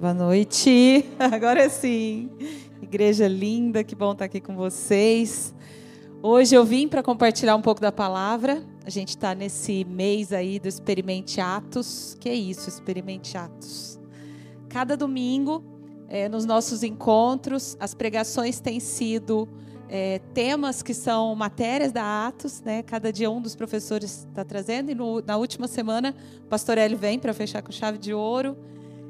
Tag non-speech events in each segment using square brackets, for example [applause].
Boa noite. [laughs] Agora sim. Igreja linda, que bom estar aqui com vocês. Hoje eu vim para compartilhar um pouco da palavra. A gente está nesse mês aí do Experimente Atos. Que é isso, Experimente Atos. Cada domingo, é, nos nossos encontros, as pregações têm sido é, temas que são matérias da Atos, né? Cada dia um dos professores está trazendo. E no, na última semana, o pastor Hélio vem para fechar com chave de ouro.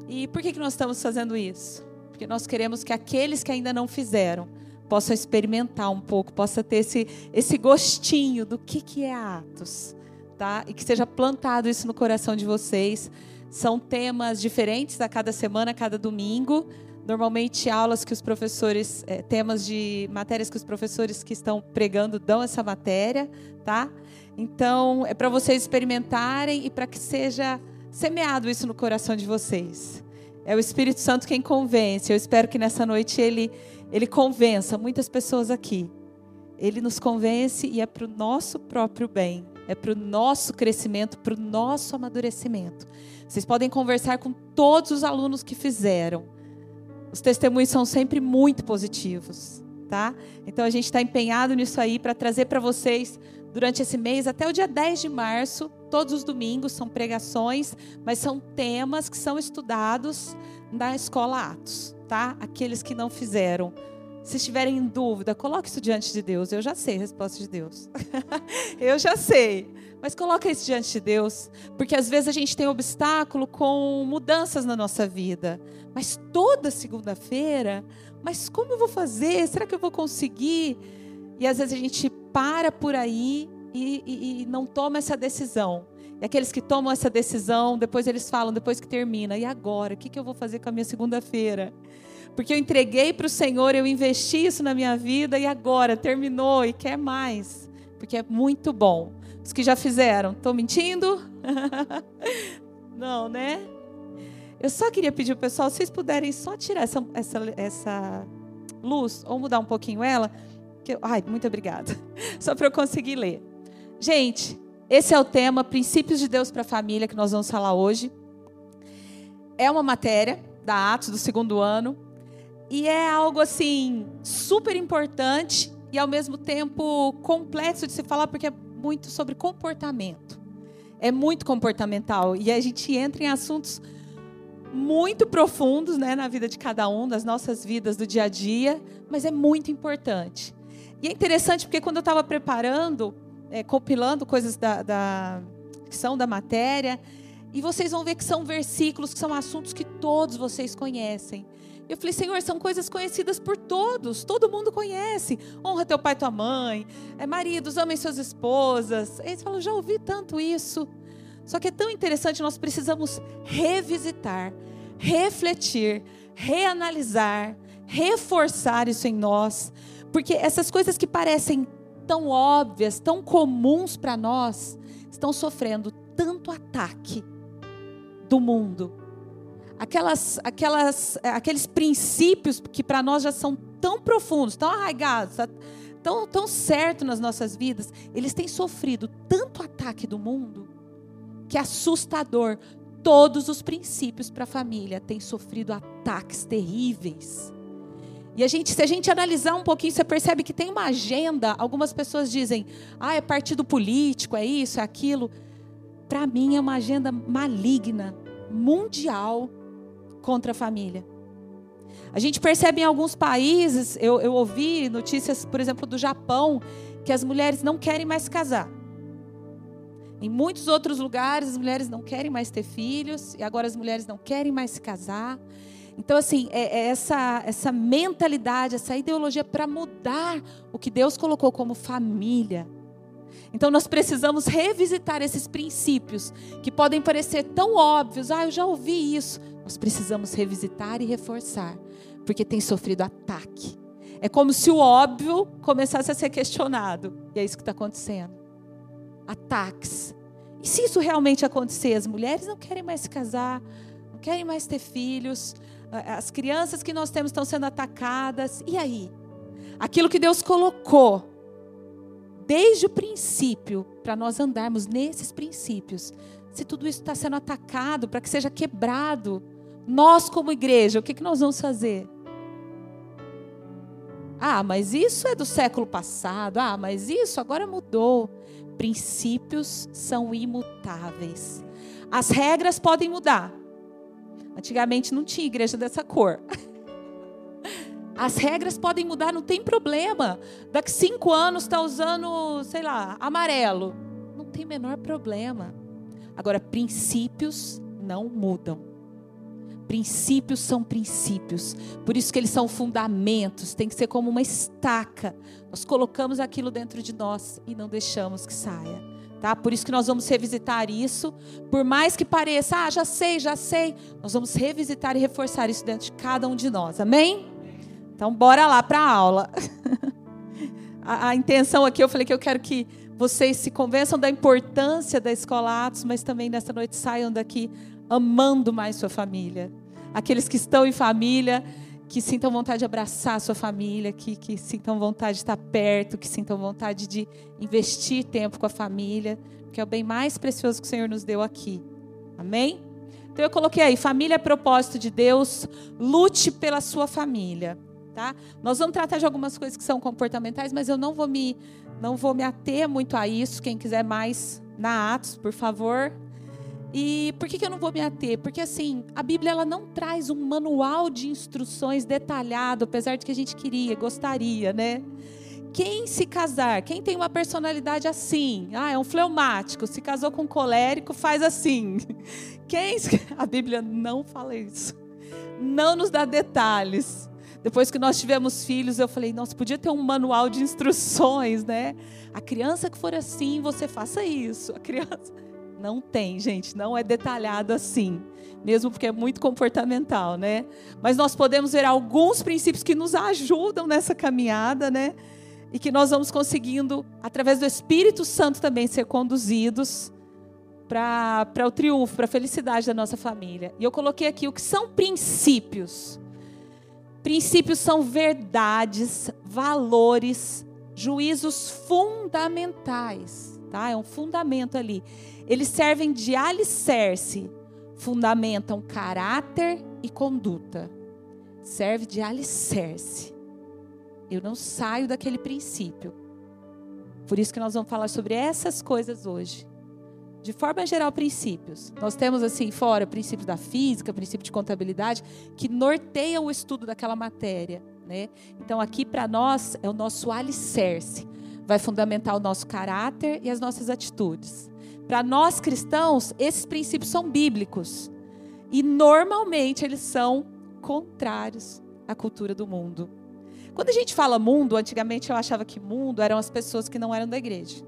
E por que, que nós estamos fazendo isso? Porque nós queremos que aqueles que ainda não fizeram possam experimentar um pouco, possa ter esse, esse gostinho do que, que é Atos, tá? E que seja plantado isso no coração de vocês. São temas diferentes a cada semana, a cada domingo. Normalmente aulas que os professores, é, temas de matérias que os professores que estão pregando dão essa matéria, tá? Então é para vocês experimentarem e para que seja semeado isso no coração de vocês. É o Espírito Santo quem convence. Eu espero que nessa noite ele, ele convença muitas pessoas aqui. Ele nos convence e é para o nosso próprio bem, é para o nosso crescimento, para o nosso amadurecimento. Vocês podem conversar com todos os alunos que fizeram. Os testemunhos são sempre muito positivos, tá? Então a gente está empenhado nisso aí para trazer para vocês durante esse mês, até o dia 10 de março, todos os domingos são pregações, mas são temas que são estudados na escola Atos, tá? Aqueles que não fizeram. Se estiverem em dúvida, coloque isso diante de Deus. Eu já sei a resposta de Deus. [laughs] Eu já sei. Mas coloque isso diante de Deus, porque às vezes a gente tem obstáculo com mudanças na nossa vida. Mas toda segunda-feira, mas como eu vou fazer? Será que eu vou conseguir? E às vezes a gente para por aí e, e, não toma essa decisão. E aqueles que tomam essa decisão, depois eles falam, depois que termina, e agora? O que, eu vou fazer com a minha segunda-feira? Porque eu entreguei para o Senhor, eu investi isso na minha vida, e agora terminou e quer mais. Porque é muito bom. Os que já fizeram, estou mentindo? [laughs] não, né? Eu só queria pedir ao pessoal, se vocês puderem só tirar essa, essa, essa luz, ou mudar um pouquinho ela. Que ai, muito obrigada. [laughs] Só para eu conseguir ler. Gente, esse é o tema Princípios de Deus para a Família que nós vamos falar hoje. É uma matéria da Atos do segundo ano e é algo assim super importante e ao mesmo tempo complexo de se falar porque é muito sobre comportamento. É muito comportamental e a gente entra em assuntos muito profundos, né, na vida de cada um, das nossas vidas do dia a dia, mas é muito importante. E é interessante porque quando eu estava preparando, é, compilando coisas da, da, que são da matéria, e vocês vão ver que são versículos, que são assuntos que todos vocês conhecem. Eu falei, Senhor, são coisas conhecidas por todos, todo mundo conhece. Honra teu pai e tua mãe, é, maridos, amem suas esposas. Eles falam, já ouvi tanto isso. Só que é tão interessante, nós precisamos revisitar, refletir, reanalisar, reforçar isso em nós, porque essas coisas que parecem tão óbvias, tão comuns para nós, estão sofrendo tanto ataque do mundo. Aquelas, aquelas, aqueles princípios que para nós já são tão profundos, tão arraigados, tá, tão, tão certos nas nossas vidas, eles têm sofrido tanto ataque do mundo que é assustador. Todos os princípios para a família têm sofrido ataques terríveis. E a gente, se a gente analisar um pouquinho, você percebe que tem uma agenda. Algumas pessoas dizem, ah, é partido político, é isso, é aquilo. Para mim é uma agenda maligna, mundial, contra a família. A gente percebe em alguns países, eu, eu ouvi notícias, por exemplo, do Japão, que as mulheres não querem mais casar. Em muitos outros lugares, as mulheres não querem mais ter filhos, e agora as mulheres não querem mais se casar. Então, assim, é, é essa, essa mentalidade, essa ideologia para mudar o que Deus colocou como família. Então, nós precisamos revisitar esses princípios que podem parecer tão óbvios. Ah, eu já ouvi isso. Nós precisamos revisitar e reforçar, porque tem sofrido ataque. É como se o óbvio começasse a ser questionado. E é isso que está acontecendo. Ataques. E se isso realmente acontecer, as mulheres não querem mais se casar, não querem mais ter filhos, as crianças que nós temos estão sendo atacadas. E aí? Aquilo que Deus colocou desde o princípio para nós andarmos nesses princípios. Se tudo isso está sendo atacado para que seja quebrado, Nós, como igreja, o que, que nós vamos fazer? Ah, mas isso é do século passado. Ah, mas isso agora mudou. Princípios são imutáveis. As regras podem mudar. Antigamente não tinha igreja dessa cor. [laughs] As regras podem mudar, não tem problema. Daqui cinco anos está usando, sei lá, amarelo. Não tem menor problema. Agora, princípios não mudam. Princípios são princípios. Por isso que eles são fundamentos. Tem que ser como uma estaca. Nós colocamos aquilo dentro de nós e não deixamos que saia. Tá? Por isso que nós vamos revisitar isso. Por mais que pareça, ah, já sei, já sei. Nós vamos revisitar e reforçar isso dentro de cada um de nós. Amém? Então, bora lá para [laughs] a aula. a, intenção aqui, eu falei que eu quero que vocês se convençam da importância da escola Atos, mas também nessa noite saiam daqui amando mais sua família. Aqueles que estão em família, que sintam vontade de abraçar a sua família, que, que sintam vontade de estar perto, que sintam vontade de investir tempo com a família, que é o bem mais precioso que o Senhor nos deu aqui. Amém? Então eu coloquei aí, família é propósito de Deus, lute pela sua família. Tá? Nós vamos tratar de algumas coisas que são comportamentais, mas eu não vou me, não vou me ater muito a isso. Quem quiser mais na Atos, por favor, e por que, que eu não vou me ater? Porque assim, a Bíblia ela não traz um manual de instruções detalhado, apesar de que a gente queria, gostaria, né? Quem se casar, quem tem uma personalidade assim, ah, é um fleumático, se casou com um colérico, faz assim. [laughs] Quem a Bíblia não fala isso. Não nos dá detalhes. Depois que nós tivemos filhos, eu falei, nossa, podia ter um manual de instruções, né? A criança que for assim, você faça isso. A criança não tem, gente, não é detalhado assim, mesmo porque é muito comportamental, né? Mas nós podemos ver alguns princípios que nos ajudam nessa caminhada, né? E que nós vamos conseguindo, através do Espírito Santo também, ser conduzidos para o triunfo, para a felicidade da nossa família. E eu coloquei aqui o que são princípios. Princípios são verdades, valores, juízos fundamentais, tá? É um fundamento ali. Eles servem de alicerce, fundamentam caráter e conduta. Serve de alicerce. Eu não saio daquele princípio. Por isso que nós vamos falar sobre essas coisas hoje. De forma geral, princípios. Nós temos assim fora princípios da física, princípio de contabilidade, que norteiam o estudo daquela matéria. Né? Então, aqui para nós é o nosso alicerce. Vai fundamentar o nosso caráter e as nossas atitudes. Para nós cristãos, esses princípios são bíblicos. E normalmente eles são contrários à cultura do mundo. Quando a gente fala mundo, antigamente eu achava que mundo eram as pessoas que não eram da igreja.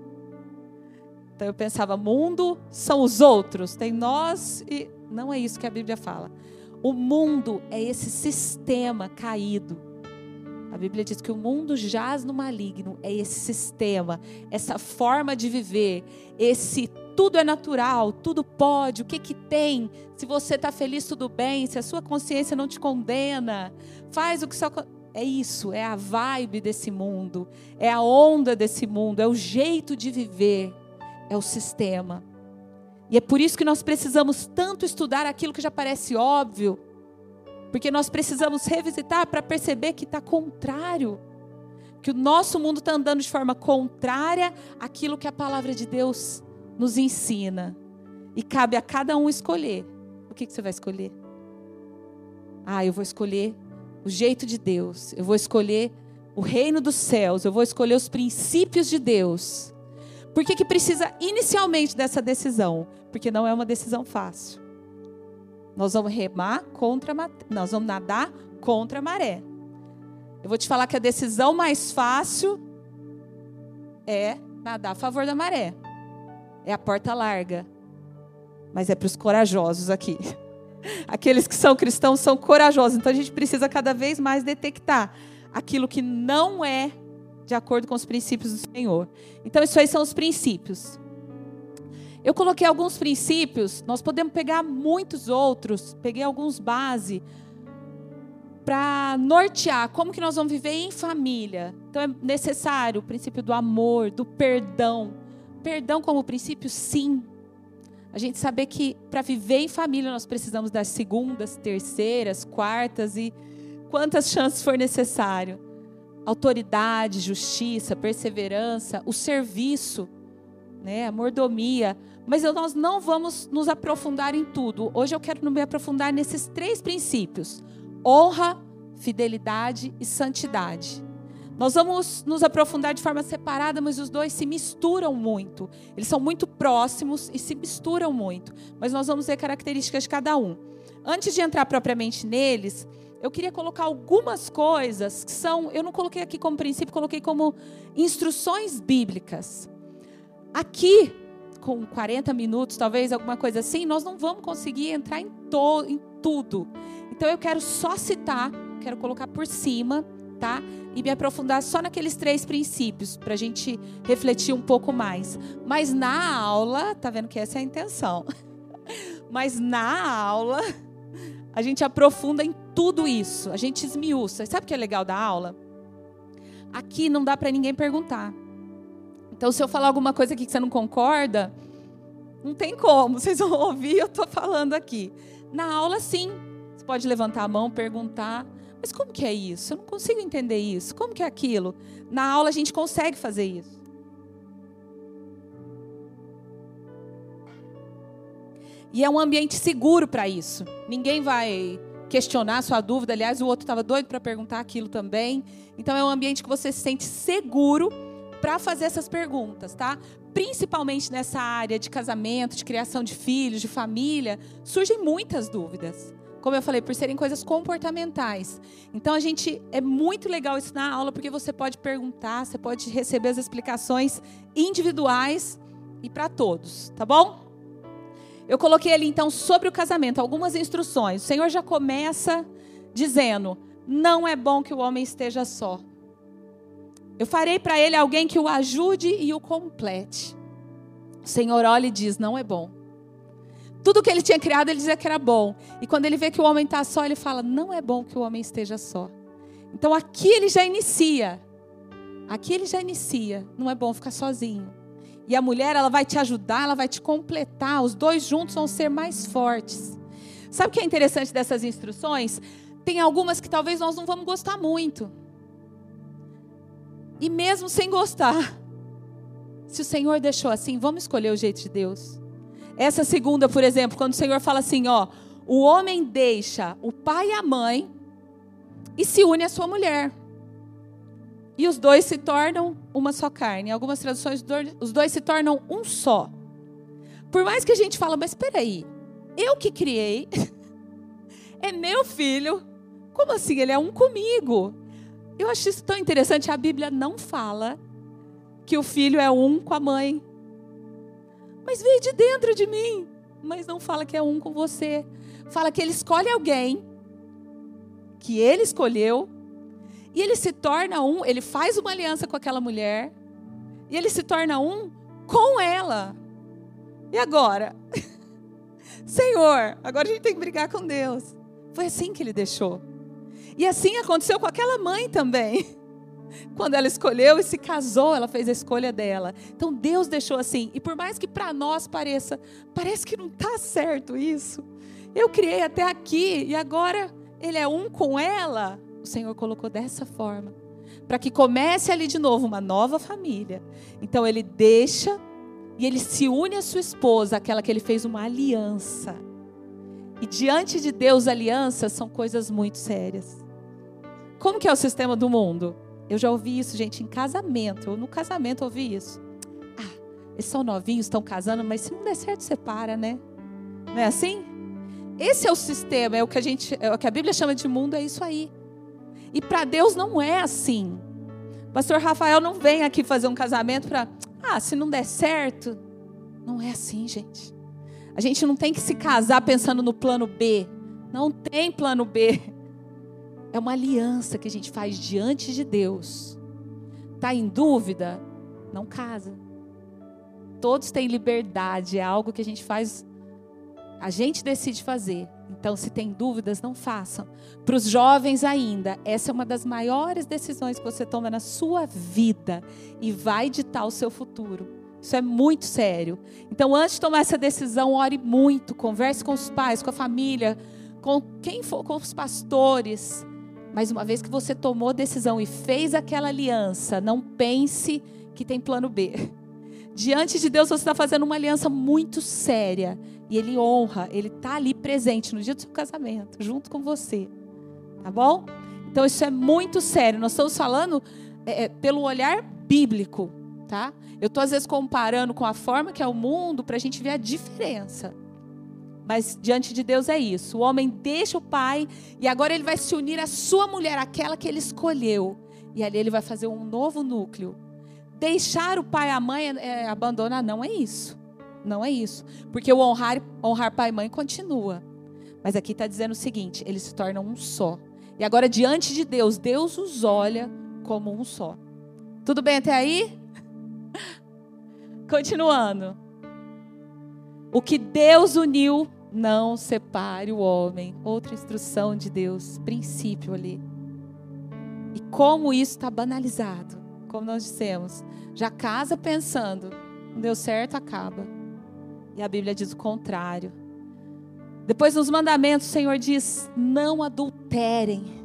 Então eu pensava, mundo são os outros, tem nós e. Não é isso que a Bíblia fala. O mundo é esse sistema caído a Bíblia diz que o mundo jaz no maligno, é esse sistema, essa forma de viver, esse tudo é natural, tudo pode, o que que tem? Se você está feliz, tudo bem, se a sua consciência não te condena, faz o que só. É isso, é a vibe desse mundo, é a onda desse mundo, é o jeito de viver, é o sistema. E é por isso que nós precisamos tanto estudar aquilo que já parece óbvio, porque nós precisamos revisitar para perceber que está contrário. Que o nosso mundo está andando de forma contrária àquilo que a palavra de Deus nos ensina. E cabe a cada um escolher. O que, que você vai escolher? Ah, eu vou escolher o jeito de Deus. Eu vou escolher o reino dos céus. Eu vou escolher os princípios de Deus. Por que, que precisa inicialmente dessa decisão? Porque não é uma decisão fácil. Nós vamos remar contra nós vamos nadar contra a maré. Eu vou te falar que a decisão mais fácil é nadar a favor da maré. É a porta larga. Mas é para os corajosos aqui. [laughs] Aqueles que são cristãos são corajosos. Então a gente precisa cada vez mais detectar aquilo que não é de acordo com os princípios do Senhor. Então, isso aí são os princípios. Eu coloquei alguns princípios, nós podemos pegar muitos outros, peguei alguns base para nortear como que nós vamos viver em família. Então é necessário o princípio do amor, do perdão. Perdão como princípio, sim. A gente saber que para viver em família nós precisamos das segundas, terceiras, quartas e quantas chances for necessário. Autoridade, justiça, perseverança, o serviço, né, a mordomia. Mas nós não vamos nos aprofundar em tudo. Hoje eu quero me aprofundar nesses três princípios: honra, fidelidade e santidade. Nós vamos nos aprofundar de forma separada, mas os dois se misturam muito. Eles são muito próximos e se misturam muito. Mas nós vamos ver características de cada um. Antes de entrar propriamente neles, eu queria colocar algumas coisas que são, eu não coloquei aqui como princípio, coloquei como instruções bíblicas. Aqui, com 40 minutos, talvez alguma coisa assim, nós não vamos conseguir entrar em, to, em tudo. Então eu quero só citar, quero colocar por cima tá? E me aprofundar só naqueles três princípios, para a gente refletir um pouco mais. Mas na aula, tá vendo que essa é a intenção. [laughs] Mas na aula, a gente aprofunda em tudo isso, a gente esmiuça. Sabe o que é legal da aula? Aqui não dá para ninguém perguntar. Então, se eu falar alguma coisa aqui que você não concorda, não tem como, [laughs] vocês vão ouvir, eu estou falando aqui. Na aula, sim. Você pode levantar a mão, perguntar. Mas como que é isso? Eu não consigo entender isso. Como que é aquilo? Na aula a gente consegue fazer isso. E é um ambiente seguro para isso. Ninguém vai questionar sua dúvida. Aliás, o outro estava doido para perguntar aquilo também. Então é um ambiente que você se sente seguro para fazer essas perguntas, tá? Principalmente nessa área de casamento, de criação de filhos, de família, surgem muitas dúvidas como eu falei, por serem coisas comportamentais. Então a gente é muito legal isso na aula porque você pode perguntar, você pode receber as explicações individuais e para todos, tá bom? Eu coloquei ali então sobre o casamento algumas instruções. O Senhor já começa dizendo: "Não é bom que o homem esteja só. Eu farei para ele alguém que o ajude e o complete." O Senhor olha e diz: "Não é bom." Tudo que ele tinha criado, ele dizia que era bom. E quando ele vê que o homem está só, ele fala: não é bom que o homem esteja só. Então aqui ele já inicia. Aqui ele já inicia. Não é bom ficar sozinho. E a mulher, ela vai te ajudar, ela vai te completar. Os dois juntos vão ser mais fortes. Sabe o que é interessante dessas instruções? Tem algumas que talvez nós não vamos gostar muito. E mesmo sem gostar, se o Senhor deixou assim, vamos escolher o jeito de Deus. Essa segunda, por exemplo, quando o Senhor fala assim, ó, o homem deixa o pai e a mãe e se une à sua mulher. E os dois se tornam uma só carne. Em algumas traduções, os dois se tornam um só. Por mais que a gente fala, mas espera aí, eu que criei, [laughs] é meu filho, como assim? Ele é um comigo. Eu acho isso tão interessante. A Bíblia não fala que o filho é um com a mãe. Mas veio de dentro de mim. Mas não fala que é um com você. Fala que ele escolhe alguém que ele escolheu e ele se torna um, ele faz uma aliança com aquela mulher e ele se torna um com ela. E agora? [laughs] Senhor, agora a gente tem que brigar com Deus. Foi assim que ele deixou. E assim aconteceu com aquela mãe também. [laughs] Quando ela escolheu e se casou, ela fez a escolha dela. Então Deus deixou assim. E por mais que para nós pareça, parece que não está certo isso. Eu criei até aqui e agora ele é um com ela. O Senhor colocou dessa forma. Para que comece ali de novo uma nova família. Então ele deixa e ele se une à sua esposa, aquela que ele fez uma aliança. E diante de Deus, alianças são coisas muito sérias. Como que é o sistema do mundo? Eu já ouvi isso, gente, em casamento. Eu no casamento ouvi isso. Ah, eles são novinhos, estão casando, mas se não der certo, separa, né? Não é assim? Esse é o sistema, é o que a gente, é o que a Bíblia chama de mundo, é isso aí. E para Deus não é assim. Pastor Rafael não vem aqui fazer um casamento para, ah, se não der certo. Não é assim, gente. A gente não tem que se casar pensando no plano B. Não tem plano B. É uma aliança que a gente faz diante de Deus. Está em dúvida? Não casa. Todos têm liberdade, é algo que a gente faz, a gente decide fazer. Então, se tem dúvidas, não façam. Para os jovens ainda, essa é uma das maiores decisões que você toma na sua vida e vai ditar o seu futuro. Isso é muito sério. Então, antes de tomar essa decisão, ore muito, converse com os pais, com a família, com quem for, com os pastores. Mas uma vez que você tomou decisão e fez aquela aliança, não pense que tem plano B. [laughs] Diante de Deus, você está fazendo uma aliança muito séria. E Ele honra, Ele está ali presente no dia do seu casamento, junto com você. Tá bom? Então, isso é muito sério. Nós estamos falando é, é pelo olhar bíblico, tá? Eu estou, às vezes, comparando com a forma que é o mundo para a gente ver a diferença. Mas diante de Deus é isso. O homem deixa o pai e agora ele vai se unir à sua mulher, aquela que ele escolheu. E ali ele vai fazer um novo núcleo. Deixar o pai e a mãe é, abandonar não é isso. Não é isso. Porque o honrar, honrar pai e mãe continua. Mas aqui está dizendo o seguinte: eles se tornam um só. E agora, diante de Deus, Deus os olha como um só. Tudo bem até aí? [laughs] Continuando. O que Deus uniu, não separe o homem. Outra instrução de Deus, princípio ali. E como isso está banalizado, como nós dissemos. Já casa pensando, não deu certo, acaba. E a Bíblia diz o contrário. Depois nos mandamentos, o Senhor diz: não adulterem.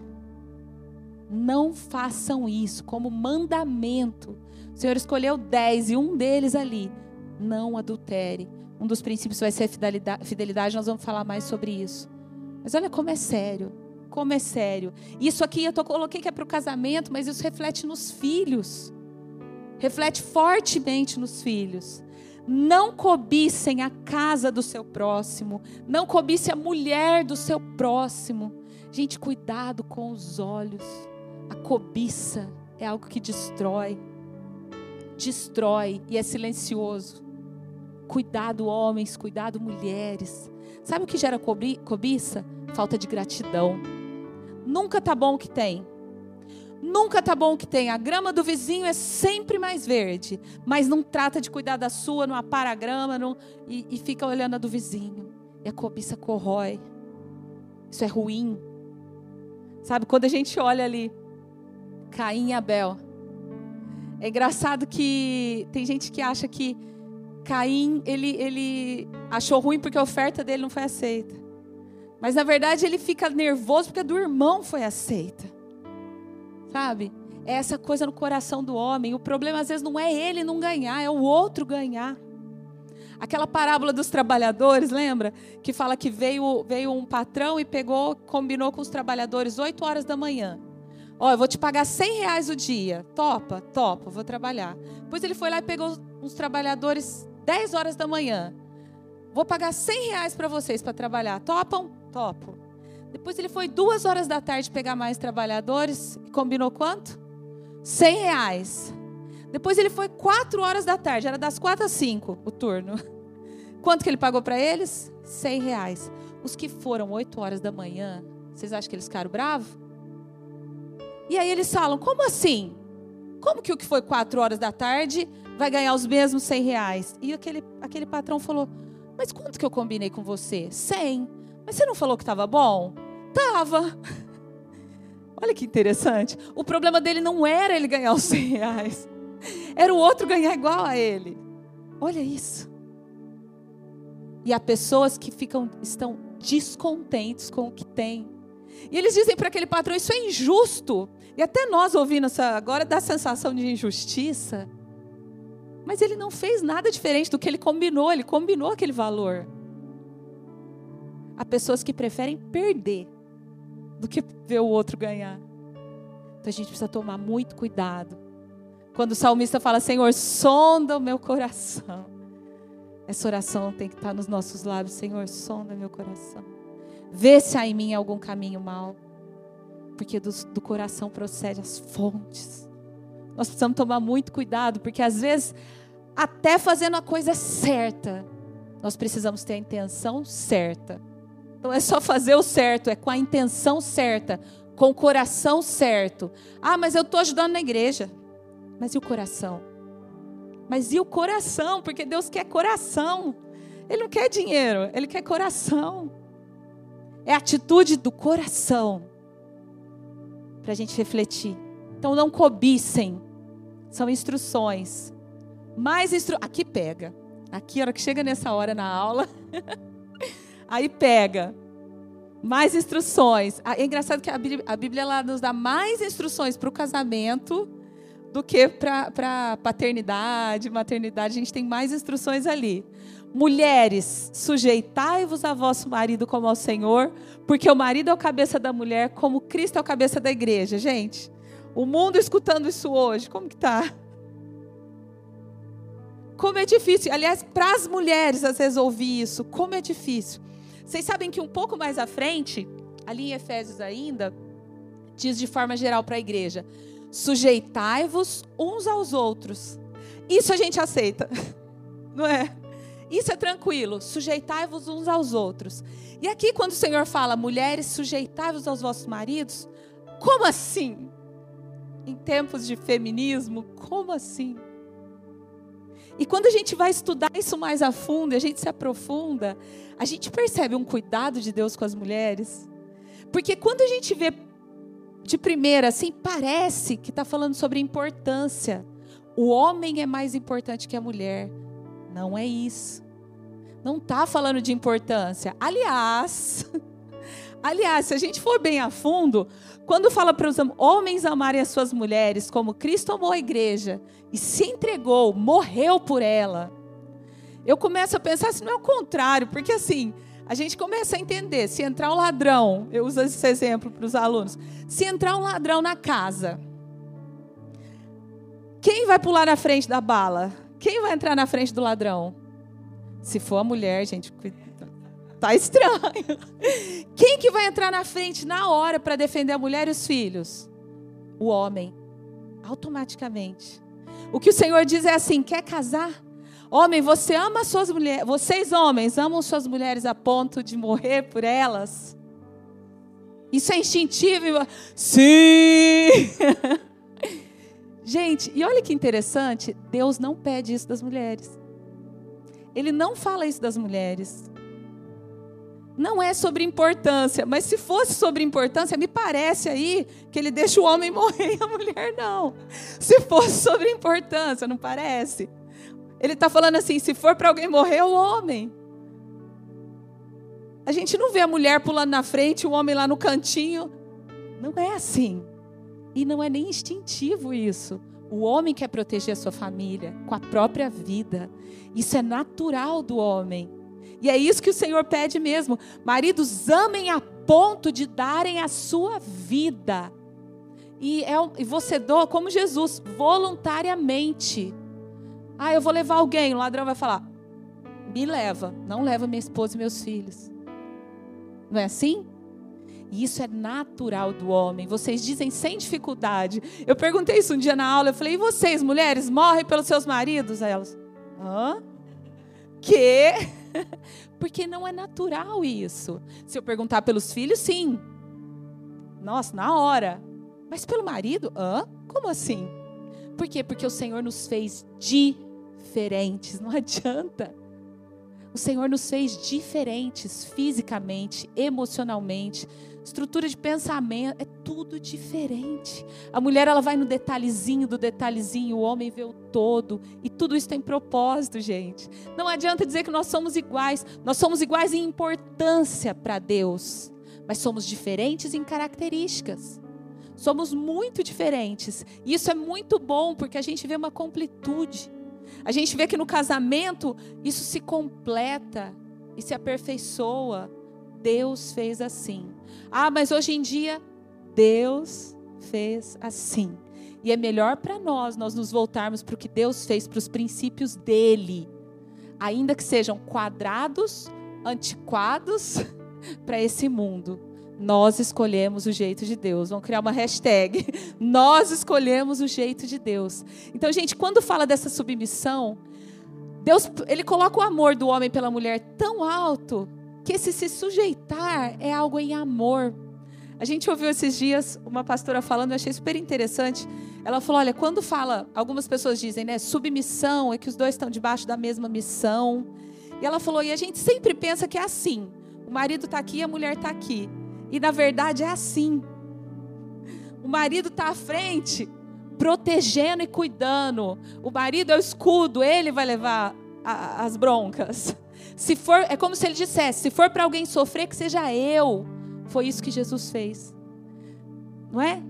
Não façam isso como mandamento. O Senhor escolheu dez e um deles ali. Não adultere. Um dos princípios vai ser fidelidade, fidelidade, nós vamos falar mais sobre isso. Mas olha como é sério. Como é sério. Isso aqui eu tô, coloquei que é para o casamento, mas isso reflete nos filhos. Reflete fortemente nos filhos. Não cobicem a casa do seu próximo. Não cobice a mulher do seu próximo. Gente, cuidado com os olhos. A cobiça é algo que destrói destrói e é silencioso. Cuidado, homens, cuidado, mulheres. Sabe o que gera cobiça? Falta de gratidão. Nunca tá bom o que tem. Nunca tá bom o que tem. A grama do vizinho é sempre mais verde, mas não trata de cuidar da sua, não apara a grama não, e, e fica olhando a do vizinho. E a cobiça corrói. Isso é ruim. Sabe, quando a gente olha ali, Caim e Abel, é engraçado que tem gente que acha que Caim ele, ele achou ruim porque a oferta dele não foi aceita. Mas na verdade ele fica nervoso porque a do irmão foi aceita. Sabe? É essa coisa no coração do homem. O problema às vezes não é ele não ganhar, é o outro ganhar. Aquela parábola dos trabalhadores, lembra? Que fala que veio, veio um patrão e pegou, combinou com os trabalhadores 8 horas da manhã. Ó, eu vou te pagar 100 reais o dia. Topa? Topa, vou trabalhar. Depois ele foi lá e pegou uns trabalhadores 10 horas da manhã. Vou pagar 100 reais para vocês para trabalhar. Topam? Topo. Depois ele foi duas horas da tarde pegar mais trabalhadores combinou quanto? 100 reais. Depois ele foi quatro horas da tarde, era das quatro às cinco o turno. [laughs] Quanto que ele pagou para eles? 100 reais. Os que foram 8 horas da manhã, vocês acham que eles ficaram bravos? E aí eles falam: como assim? Como que o que foi quatro horas da tarde vai ganhar os mesmos 100 reais? E aquele, aquele patrão falou: mas quanto que eu combinei com você? 100. Mas você não falou que estava bom? Tava. [laughs] Olha que interessante. O problema dele não era ele ganhar os 100 reais. Era o outro ganhar igual a ele. Olha isso. E há pessoas que ficam, estão descontentes com o que têm. E eles dizem para aquele patrão: Isso é injusto. E até nós ouvindo isso agora dá a sensação de injustiça. Mas ele não fez nada diferente do que ele combinou, ele combinou aquele valor. Há pessoas que preferem perder do que ver o outro ganhar. Então a gente precisa tomar muito cuidado. Quando o salmista fala, Senhor, sonda o meu coração. Essa oração tem que estar nos nossos lábios, Senhor, sonda meu coração. Vê se há em mim algum caminho mal. Porque do, do coração procede as fontes. Nós precisamos tomar muito cuidado, porque às vezes, até fazendo a coisa certa, nós precisamos ter a intenção certa. Não é só fazer o certo, é com a intenção certa, com o coração certo. Ah, mas eu estou ajudando na igreja. Mas e o coração? Mas e o coração? Porque Deus quer coração. Ele não quer dinheiro, ele quer coração. É a atitude do coração para a gente refletir. Então não cobicem, são instruções. Mais instru... Aqui pega. Aqui, a hora que chega nessa hora na aula, [laughs] aí pega. Mais instruções. Ah, é engraçado que a Bíblia, a Bíblia nos dá mais instruções para o casamento do que para paternidade, maternidade. A gente tem mais instruções ali. Mulheres, sujeitai-vos a vosso marido como ao Senhor, porque o marido é o cabeça da mulher, como Cristo é o cabeça da igreja. Gente, o mundo escutando isso hoje, como que tá? Como é difícil. Aliás, para as mulheres às vezes ouvir isso, como é difícil. Vocês sabem que um pouco mais à frente, ali em Efésios ainda, diz de forma geral para a igreja: sujeitai-vos uns aos outros. Isso a gente aceita, [laughs] não é? Isso é tranquilo. Sujeitai-vos uns aos outros. E aqui, quando o Senhor fala, mulheres, sujeitai-vos aos vossos maridos, como assim? Em tempos de feminismo, como assim? E quando a gente vai estudar isso mais a fundo, a gente se aprofunda, a gente percebe um cuidado de Deus com as mulheres. Porque quando a gente vê de primeira, assim, parece que está falando sobre importância. O homem é mais importante que a mulher. Não é isso. Não está falando de importância. Aliás, [laughs] aliás, se a gente for bem a fundo, quando fala para os homens amarem as suas mulheres como Cristo amou a igreja e se entregou, morreu por ela, eu começo a pensar se não é o contrário, porque assim, a gente começa a entender, se entrar um ladrão, eu uso esse exemplo para os alunos, se entrar um ladrão na casa, quem vai pular na frente da bala? Quem vai entrar na frente do ladrão? Se for a mulher, gente, tá estranho. Quem que vai entrar na frente na hora para defender a mulher e os filhos? O homem. Automaticamente. O que o Senhor diz é assim: quer casar? Homem, você ama suas mulheres, vocês homens amam suas mulheres a ponto de morrer por elas? Isso é instintivo? Sim! [laughs] Gente, e olha que interessante, Deus não pede isso das mulheres. Ele não fala isso das mulheres. Não é sobre importância, mas se fosse sobre importância, me parece aí que ele deixa o homem morrer e a mulher não. Se fosse sobre importância, não parece? Ele está falando assim: se for para alguém morrer, é o homem. A gente não vê a mulher pulando na frente, o homem lá no cantinho. Não é assim. E não é nem instintivo isso. O homem quer proteger a sua família com a própria vida. Isso é natural do homem. E é isso que o Senhor pede mesmo. Maridos, amem a ponto de darem a sua vida. E, é, e você doa como Jesus, voluntariamente. Ah, eu vou levar alguém. O ladrão vai falar: me leva. Não leva minha esposa e meus filhos. Não é assim? E isso é natural do homem. Vocês dizem sem dificuldade. Eu perguntei isso um dia na aula. Eu falei: e vocês, mulheres, morrem pelos seus maridos? Aí elas: hã? Que? [laughs] Porque não é natural isso. Se eu perguntar pelos filhos, sim. Nossa, na hora. Mas pelo marido? Hã? Como assim? Por quê? Porque o Senhor nos fez diferentes. Não [laughs] adianta. O Senhor nos fez diferentes fisicamente, emocionalmente, estrutura de pensamento, é tudo diferente. A mulher ela vai no detalhezinho do detalhezinho, o homem vê o todo, e tudo isso tem propósito, gente. Não adianta dizer que nós somos iguais, nós somos iguais em importância para Deus, mas somos diferentes em características. Somos muito diferentes. E isso é muito bom porque a gente vê uma completude. A gente vê que no casamento isso se completa e se aperfeiçoa. Deus fez assim. Ah, mas hoje em dia Deus fez assim. E é melhor para nós nós nos voltarmos para o que Deus fez, para os princípios dele, ainda que sejam quadrados, antiquados [laughs] para esse mundo. Nós escolhemos o jeito de Deus. Vamos criar uma hashtag. [laughs] Nós escolhemos o jeito de Deus. Então, gente, quando fala dessa submissão, Deus, ele coloca o amor do homem pela mulher tão alto que esse se sujeitar é algo em amor. A gente ouviu esses dias uma pastora falando, eu achei super interessante. Ela falou: olha, quando fala, algumas pessoas dizem, né, submissão, é que os dois estão debaixo da mesma missão. E ela falou: e a gente sempre pensa que é assim. O marido está aqui, a mulher está aqui. E na verdade é assim. O marido está à frente, protegendo e cuidando. O marido é o escudo, ele vai levar a, as broncas. Se for, é como se ele dissesse: se for para alguém sofrer, que seja eu. Foi isso que Jesus fez. Não é?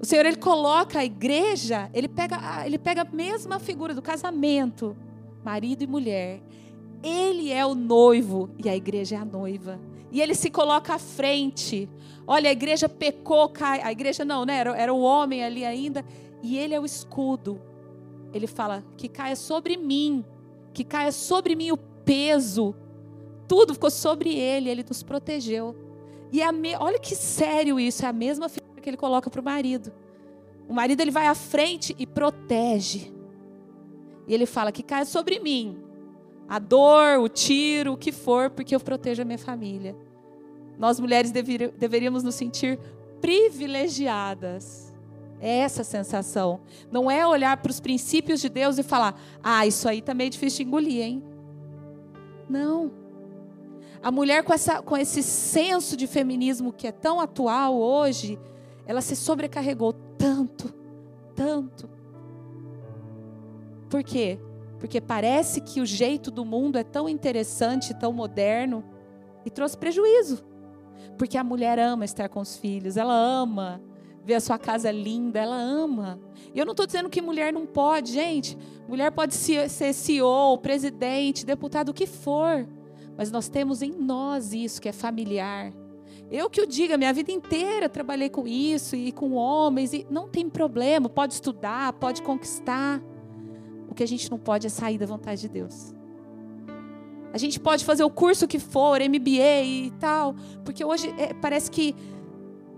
O Senhor ele coloca a igreja, ele pega, ele pega a mesma figura do casamento, marido e mulher. Ele é o noivo e a igreja é a noiva. E ele se coloca à frente. Olha, a igreja pecou, cai. A igreja não, né? Era, era o homem ali ainda. E ele é o escudo. Ele fala: que caia sobre mim, que caia sobre mim o peso. Tudo ficou sobre ele, ele nos protegeu. E a me... olha que sério isso, é a mesma figura que ele coloca para o marido. O marido ele vai à frente e protege. E ele fala que caia sobre mim a dor, o tiro, o que for, porque eu protejo a minha família. Nós mulheres deveríamos nos sentir privilegiadas. É essa sensação. Não é olhar para os princípios de Deus e falar: ah, isso aí tá meio difícil de engolir, hein? Não. A mulher com, essa, com esse senso de feminismo que é tão atual hoje, ela se sobrecarregou tanto, tanto. Por quê? Porque parece que o jeito do mundo é tão interessante, tão moderno, e trouxe prejuízo. Porque a mulher ama estar com os filhos, ela ama ver a sua casa linda, ela ama. E eu não estou dizendo que mulher não pode, gente. Mulher pode ser CEO, presidente, deputado, o que for. Mas nós temos em nós isso que é familiar. Eu que o diga, minha vida inteira trabalhei com isso e com homens, e não tem problema, pode estudar, pode conquistar. O que a gente não pode é sair da vontade de Deus. A gente pode fazer o curso que for, MBA e tal, porque hoje é, parece que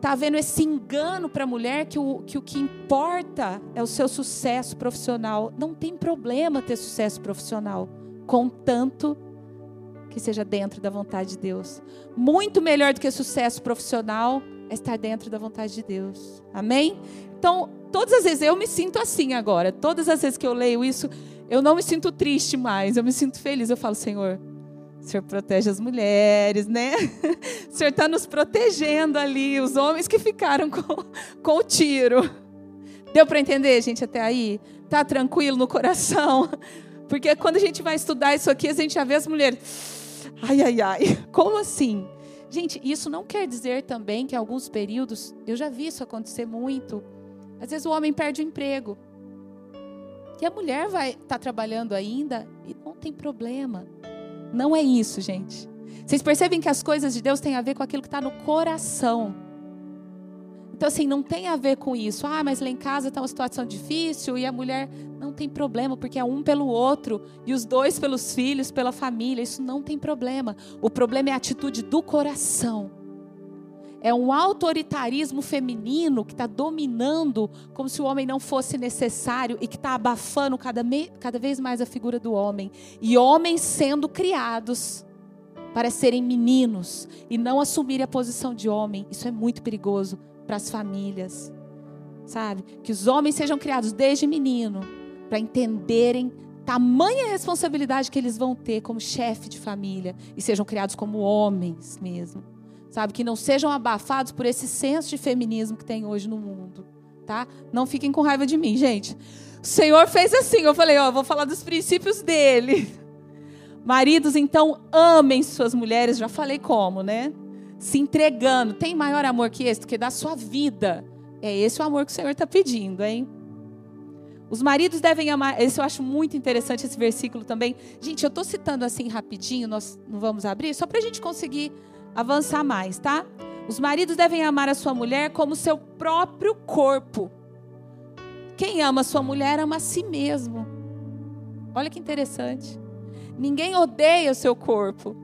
está havendo esse engano para a mulher que o, que o que importa é o seu sucesso profissional. Não tem problema ter sucesso profissional, contanto que seja dentro da vontade de Deus. Muito melhor do que sucesso profissional é estar dentro da vontade de Deus. Amém? Então, todas as vezes eu me sinto assim agora. Todas as vezes que eu leio isso, eu não me sinto triste mais, eu me sinto feliz. Eu falo, Senhor, o Senhor protege as mulheres, né? [laughs] O Senhor está nos protegendo ali, os homens que ficaram com, com o tiro. Deu para entender, gente, até aí? Tá tranquilo no coração? Porque quando a gente vai estudar isso aqui, a gente já vê as mulheres. Ai, ai, ai. Como assim? Gente, isso não quer dizer também que alguns períodos, eu já vi isso acontecer muito. Às vezes o homem perde o emprego. E a mulher vai estar tá trabalhando ainda e não tem problema. Não é isso, gente. Vocês percebem que as coisas de Deus têm a ver com aquilo que está no coração. Então, assim, não tem a ver com isso. Ah, mas lá em casa está uma situação difícil e a mulher não tem problema, porque é um pelo outro e os dois pelos filhos, pela família. Isso não tem problema. O problema é a atitude do coração. É um autoritarismo feminino que está dominando como se o homem não fosse necessário e que está abafando cada, cada vez mais a figura do homem. E homens sendo criados para serem meninos e não assumirem a posição de homem. Isso é muito perigoso para as famílias. Sabe? Que os homens sejam criados desde menino para entenderem tamanha responsabilidade que eles vão ter como chefe de família e sejam criados como homens mesmo sabe? Que não sejam abafados por esse senso de feminismo que tem hoje no mundo, tá? Não fiquem com raiva de mim, gente. O Senhor fez assim, eu falei, ó, vou falar dos princípios dele. [laughs] Maridos, então, amem suas mulheres, já falei como, né? Se entregando. Tem maior amor que esse do que dar sua vida. É esse o amor que o Senhor está pedindo, hein? Os maridos devem amar. Esse eu acho muito interessante esse versículo também. Gente, eu estou citando assim rapidinho, nós não vamos abrir, só para a gente conseguir avançar mais, tá? Os maridos devem amar a sua mulher como seu próprio corpo. Quem ama a sua mulher ama a si mesmo. Olha que interessante. Ninguém odeia o seu corpo.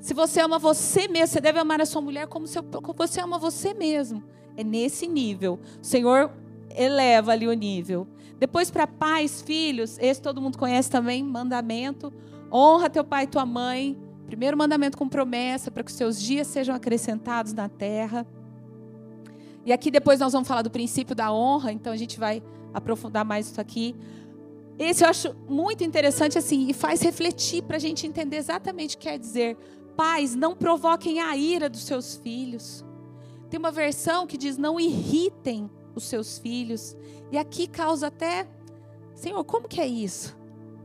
Se você ama você mesmo, você deve amar a sua mulher como, seu, como você ama você mesmo. É nesse nível. O Senhor eleva ali o nível. Depois, para pais, filhos, esse todo mundo conhece também, mandamento. Honra teu pai e tua mãe. Primeiro mandamento com promessa para que os seus dias sejam acrescentados na terra. E aqui depois nós vamos falar do princípio da honra, então a gente vai aprofundar mais isso aqui. Esse eu acho muito interessante assim e faz refletir para a gente entender exatamente o que quer dizer. Pais, não provoquem a ira dos seus filhos. Tem uma versão que diz: não irritem os seus filhos. E aqui causa até, Senhor, como que é isso?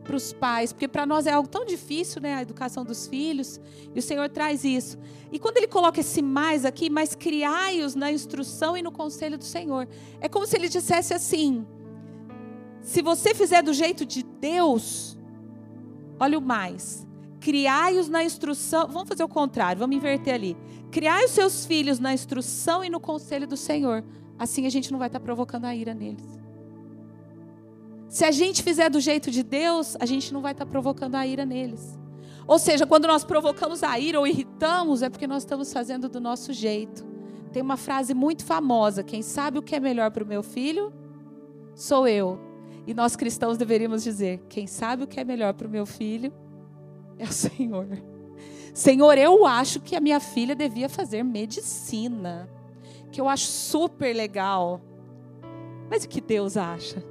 Para os pais, porque para nós é algo tão difícil, né? A educação dos filhos, e o Senhor traz isso. E quando ele coloca esse mais aqui, mas criai-os na instrução e no conselho do Senhor, é como se ele dissesse assim: se você fizer do jeito de Deus, olha o mais, criai-os na instrução. Vamos fazer o contrário, vamos inverter ali. Criai os seus filhos na instrução e no conselho do Senhor. Assim a gente não vai estar provocando a ira neles. Se a gente fizer do jeito de Deus, a gente não vai estar provocando a ira neles. Ou seja, quando nós provocamos a ira ou irritamos, é porque nós estamos fazendo do nosso jeito. Tem uma frase muito famosa: quem sabe o que é melhor para o meu filho sou eu. E nós cristãos deveríamos dizer: quem sabe o que é melhor para o meu filho é o Senhor. Senhor, eu acho que a minha filha devia fazer medicina, que eu acho super legal. Mas o que Deus acha?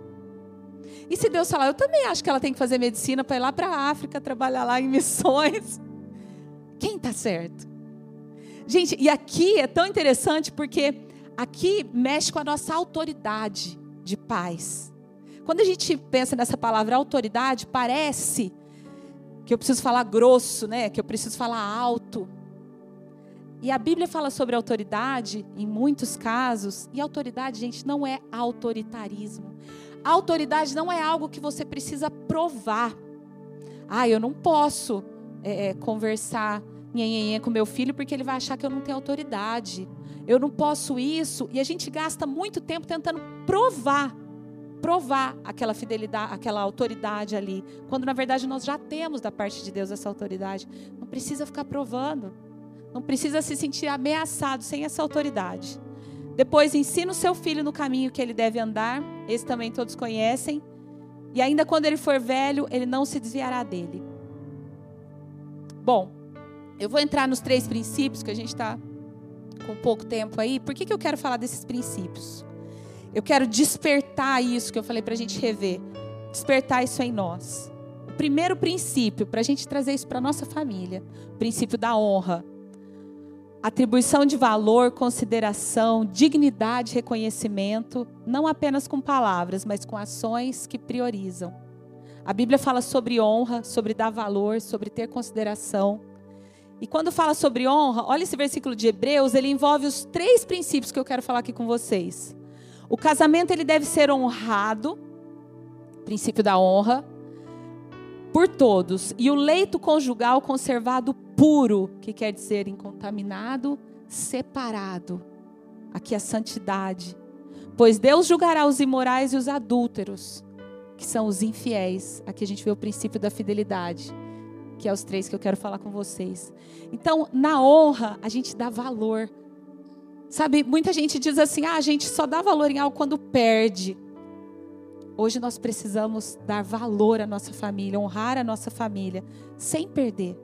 E se Deus falar, eu também acho que ela tem que fazer medicina para ir lá para a África, trabalhar lá em missões. [laughs] Quem está certo? Gente, e aqui é tão interessante porque aqui mexe com a nossa autoridade de pais. Quando a gente pensa nessa palavra autoridade, parece que eu preciso falar grosso, né? Que eu preciso falar alto. E a Bíblia fala sobre autoridade em muitos casos, e autoridade, gente, não é autoritarismo. A autoridade não é algo que você precisa provar. Ah, eu não posso é, é conversar com meu filho porque ele vai achar que eu não tenho autoridade. Eu não posso isso. E a gente gasta muito tempo tentando provar provar aquela fidelidade, aquela autoridade ali, quando na verdade nós já temos da parte de Deus essa autoridade. Não precisa ficar provando. Não precisa se sentir ameaçado sem essa autoridade. Depois ensina o seu filho no caminho que ele deve andar, esse também todos conhecem. E ainda quando ele for velho, ele não se desviará dele. Bom, eu vou entrar nos três princípios que a gente está com pouco tempo aí. Por que, que eu quero falar desses princípios? Eu quero despertar isso que eu falei para a gente rever. Despertar isso em nós. O primeiro princípio, para a gente trazer isso para nossa família: o princípio da honra. Atribuição de valor, consideração, dignidade, reconhecimento, não apenas com palavras, mas com ações que priorizam. A Bíblia fala sobre honra, sobre dar valor, sobre ter consideração. E quando fala sobre honra, olha esse versículo de Hebreus, ele envolve os três princípios que eu quero falar aqui com vocês. O casamento ele deve ser honrado, princípio da honra, por todos, e o leito conjugal conservado puro, que quer dizer incontaminado, separado. Aqui a santidade. Pois Deus julgará os imorais e os adúlteros, que são os infiéis. Aqui a gente vê o princípio da fidelidade, que é os três que eu quero falar com vocês. Então, na honra, a gente dá valor Sabe, muita gente diz assim: ah, a gente só dá valor em algo quando perde. Hoje nós precisamos dar valor à nossa família, honrar a nossa família, sem perder.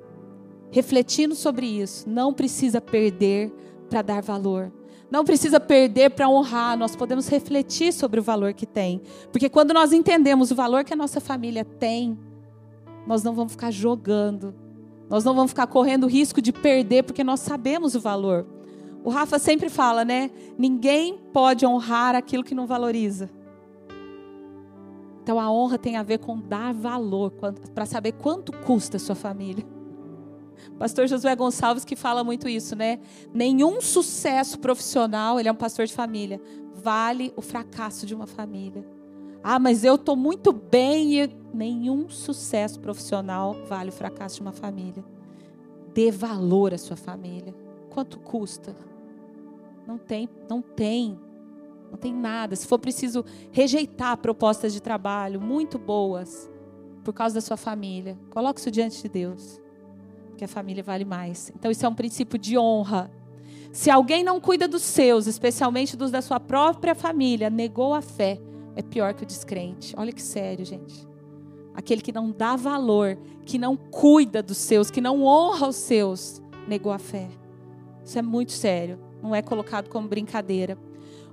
Refletindo sobre isso, não precisa perder para dar valor. Não precisa perder para honrar, nós podemos refletir sobre o valor que tem. Porque quando nós entendemos o valor que a nossa família tem, nós não vamos ficar jogando, nós não vamos ficar correndo risco de perder, porque nós sabemos o valor. O Rafa sempre fala, né? Ninguém pode honrar aquilo que não valoriza. Então a honra tem a ver com dar valor, para saber quanto custa a sua família. Pastor Josué Gonçalves que fala muito isso, né? Nenhum sucesso profissional, ele é um pastor de família, vale o fracasso de uma família. Ah, mas eu estou muito bem e nenhum sucesso profissional vale o fracasso de uma família. Dê valor à sua família. Quanto custa? Não tem, não tem. Não tem nada. Se for preciso rejeitar propostas de trabalho muito boas por causa da sua família, coloque isso diante de Deus. Porque a família vale mais. Então isso é um princípio de honra. Se alguém não cuida dos seus, especialmente dos da sua própria família, negou a fé, é pior que o descrente. Olha que sério, gente. Aquele que não dá valor, que não cuida dos seus, que não honra os seus, negou a fé. Isso é muito sério não é colocado como brincadeira.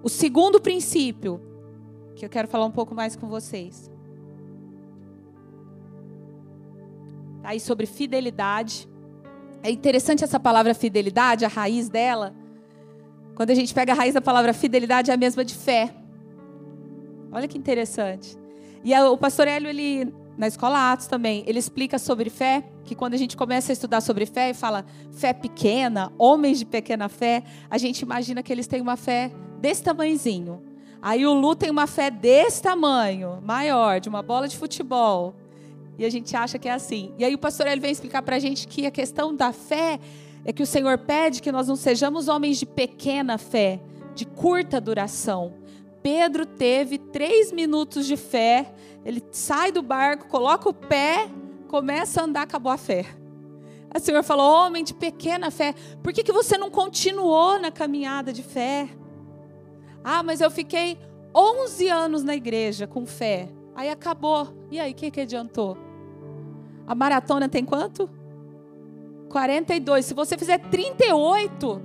O segundo princípio, que eu quero falar um pouco mais com vocês, tá aí sobre fidelidade. É interessante essa palavra fidelidade, a raiz dela. Quando a gente pega a raiz da palavra fidelidade, é a mesma de fé. Olha que interessante. E o pastor Hélio, ele, na escola Atos também, ele explica sobre fé, que quando a gente começa a estudar sobre fé e fala fé pequena, homens de pequena fé, a gente imagina que eles têm uma fé desse tamanhozinho. Aí o Lu tem uma fé desse tamanho, maior, de uma bola de futebol. E a gente acha que é assim. E aí o pastor ele vem explicar para a gente que a questão da fé é que o Senhor pede que nós não sejamos homens de pequena fé, de curta duração. Pedro teve três minutos de fé, ele sai do barco, coloca o pé, começa a andar, acabou a fé. O Senhor falou, homem de pequena fé, por que, que você não continuou na caminhada de fé? Ah, mas eu fiquei 11 anos na igreja com fé. Aí acabou. E aí, o que, que adiantou? A maratona tem quanto? 42. Se você fizer 38,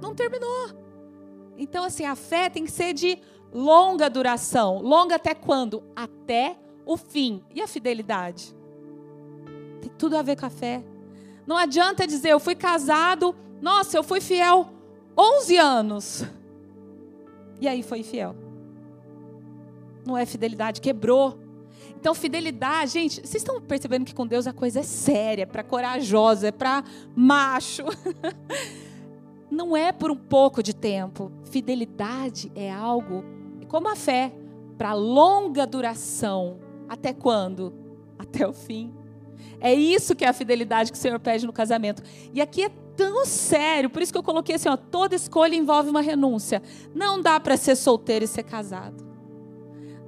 não terminou. Então, assim, a fé tem que ser de longa duração. Longa até quando? Até o fim. E a fidelidade? Tem tudo a ver com a fé. Não adianta dizer, eu fui casado, nossa, eu fui fiel 11 anos. E aí foi fiel. Não é fidelidade, quebrou. Então, fidelidade, gente, vocês estão percebendo que com Deus a coisa é séria, é para corajosa, é para macho. [laughs] Não é por um pouco de tempo. Fidelidade é algo, como a fé, para longa duração. Até quando? Até o fim. É isso que é a fidelidade que o Senhor pede no casamento. E aqui é tão sério, por isso que eu coloquei assim, ó, toda escolha envolve uma renúncia. Não dá para ser solteiro e ser casado.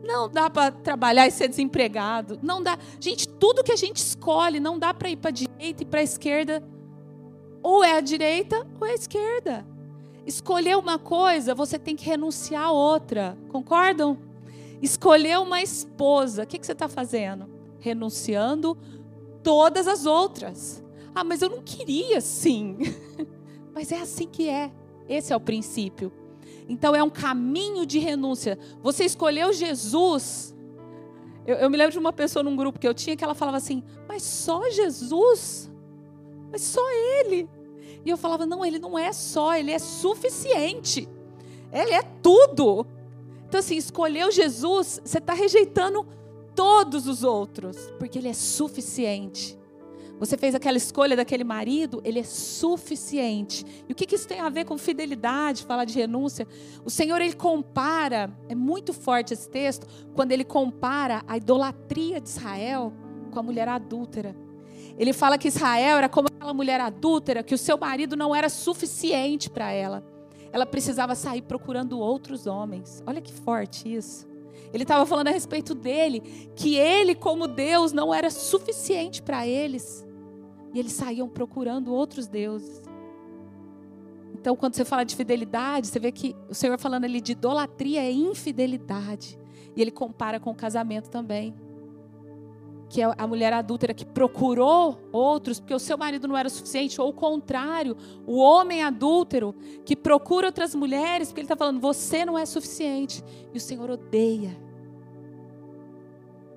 Não dá para trabalhar e ser desempregado. Não dá. Gente, tudo que a gente escolhe não dá para ir para a direita e para a esquerda. Ou é a direita ou é a esquerda. Escolher uma coisa, você tem que renunciar a outra. Concordam? Escolher uma esposa, o que, que você está fazendo? Renunciando todas as outras. Ah, mas eu não queria assim. [laughs] mas é assim que é. Esse é o princípio. Então é um caminho de renúncia. Você escolheu Jesus. Eu, eu, me lembro de uma pessoa num grupo que eu tinha que ela falava assim: Mas só Jesus? Mas só Ele? E eu falava: Não, Ele não é só, Ele é suficiente. Ele é tudo. Então, assim, escolheu Jesus, você está rejeitando todos os outros, porque Ele é suficiente. Você fez aquela escolha daquele marido, ele é suficiente. E o que, isso tem a ver com fidelidade, falar de renúncia? O Senhor, ele compara, é muito forte esse texto, quando ele compara a idolatria de Israel com a mulher adúltera. Ele fala que Israel era como aquela mulher adúltera, que o seu marido não era suficiente para ela. Ela precisava sair procurando outros homens. Olha que forte isso. Ele estava falando a respeito dele, que ele, como Deus, não era suficiente para eles. E eles saíam procurando outros deuses. Então, quando você fala de fidelidade, você vê que o Senhor falando ali de idolatria é infidelidade. E ele compara com o casamento também. Que é a mulher adúltera que procurou outros porque o seu marido não era suficiente, ou o contrário, o homem adúltero que procura outras mulheres porque ele está falando, você não é suficiente. E o Senhor odeia.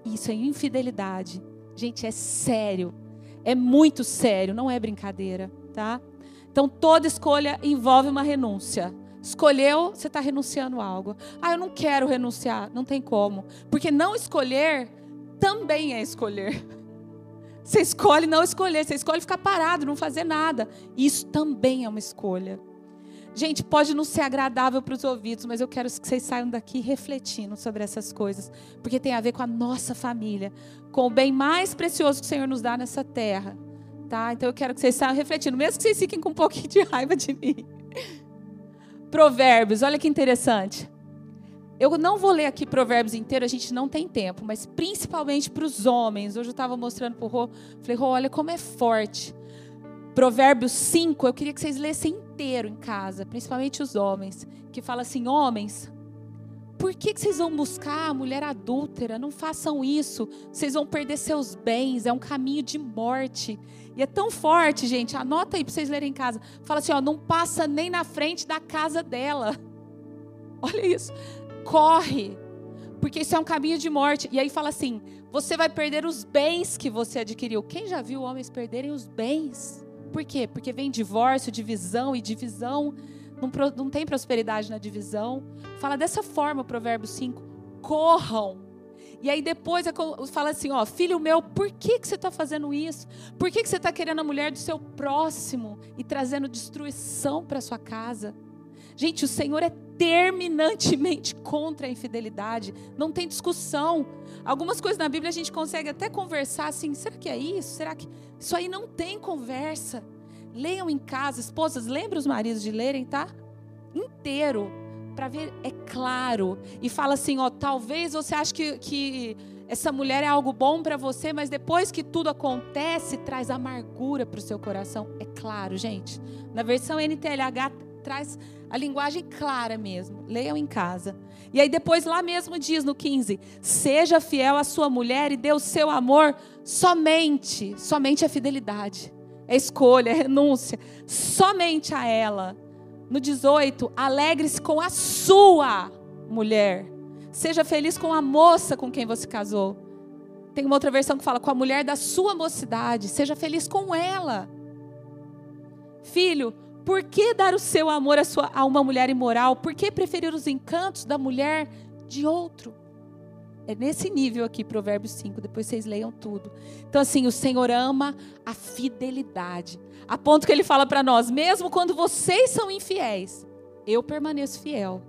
Isso é infidelidade. Gente, é sério. É muito sério, não é brincadeira, tá? Então toda escolha envolve uma renúncia. Escolheu, você está renunciando a algo. Ah, eu não quero renunciar. Não tem como. Porque não escolher também é escolher. Você escolhe não escolher, você escolhe ficar parado, não fazer nada. Isso também é uma escolha. Gente, pode não ser agradável para os ouvidos, mas eu quero que vocês saiam daqui refletindo sobre essas coisas, porque tem a ver com a nossa família, com o bem mais precioso que o Senhor nos dá nessa terra. Tá? Então eu quero que vocês saiam refletindo, mesmo que vocês fiquem com um pouquinho de raiva de mim. Provérbios, olha que interessante. Eu não vou ler aqui Provérbios inteiro, a gente não tem tempo, mas principalmente para os homens. Hoje eu estava mostrando para o Rô, falei, Rô, olha como é forte. Provérbios 5, eu queria que vocês lessem inteiro em casa, principalmente os homens, que fala assim: homens, por que, que vocês vão buscar a mulher adúltera? Não façam isso. Vocês vão perder seus bens. É um caminho de morte. E é tão forte, gente. Anota aí para vocês lerem em casa. Fala assim: ó, não passa nem na frente da casa dela. [laughs] Olha isso. Corre. Porque isso é um caminho de morte. E aí fala assim: você vai perder os bens que você adquiriu. Quem já viu homens perderem os bens? Por quê? Porque vem divórcio, divisão e divisão não, não tem prosperidade na divisão. Fala dessa forma o Provérbio 5. corram. E aí depois é fala assim, ó, filho meu, por que, que você está fazendo isso? Por que, que você está querendo a mulher do seu próximo e trazendo destruição para sua casa? Gente, o Senhor é terminantemente contra a infidelidade. Não tem discussão. Algumas coisas na Bíblia a gente consegue até conversar assim, será que é isso? Será que isso aí não tem conversa? Leiam em casa, esposas, lembre os maridos de lerem, tá? Inteiro para ver, é claro. E fala assim: ó, talvez você ache que, que essa mulher é algo bom para você, mas depois que tudo acontece, traz amargura para o seu coração. É claro, gente. Na versão NTLH traz a linguagem clara mesmo. Leiam em casa. E aí depois lá mesmo diz no 15: Seja fiel à sua mulher e dê o seu amor somente, somente a fidelidade. É escolha, é renúncia, somente a ela. No 18, alegre-se com a sua mulher. Seja feliz com a moça com quem você casou. Tem uma outra versão que fala com a mulher da sua mocidade. Seja feliz com ela. Filho, por que dar o seu amor a, sua, a uma mulher imoral? Por que preferir os encantos da mulher de outro? É nesse nível aqui, Provérbios 5, depois vocês leiam tudo. Então, assim, o Senhor ama a fidelidade. A ponto que ele fala para nós: mesmo quando vocês são infiéis, eu permaneço fiel.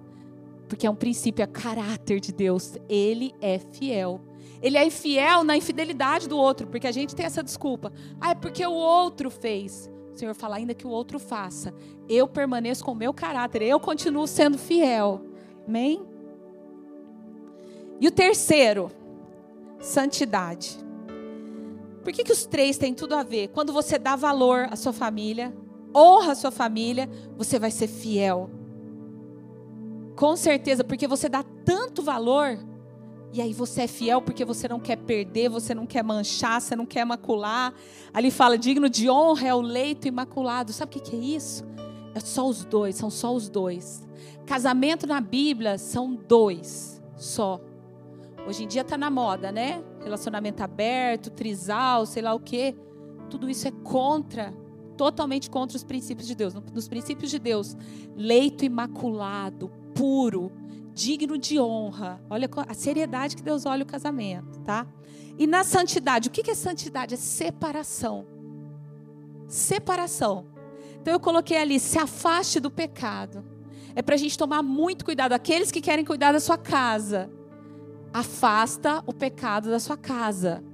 Porque é um princípio, é caráter de Deus. Ele é fiel. Ele é fiel na infidelidade do outro, porque a gente tem essa desculpa. Ah, é porque o outro fez. O Senhor fala, ainda que o outro faça. Eu permaneço com o meu caráter, eu continuo sendo fiel. Amém? E o terceiro, santidade. Por que, que os três têm tudo a ver? Quando você dá valor à sua família, honra a sua família, você vai ser fiel. Com certeza, porque você dá tanto valor, e aí você é fiel porque você não quer perder, você não quer manchar, você não quer macular. Ali fala, digno de honra é o leito imaculado. Sabe o que, é isso? É só os dois, são só os dois. Casamento na Bíblia são dois só. Hoje em dia está na moda, né? Relacionamento aberto, trisal, sei lá o quê. Tudo isso é contra, totalmente contra os princípios de Deus. Nos princípios de Deus, leito imaculado, puro, digno de honra. Olha a seriedade que Deus olha o casamento, tá? E na santidade, o que é santidade? É separação. Separação. Então eu coloquei ali, se afaste do pecado. É para a gente tomar muito cuidado. Aqueles que querem cuidar da sua casa, afasta o pecado da sua casa.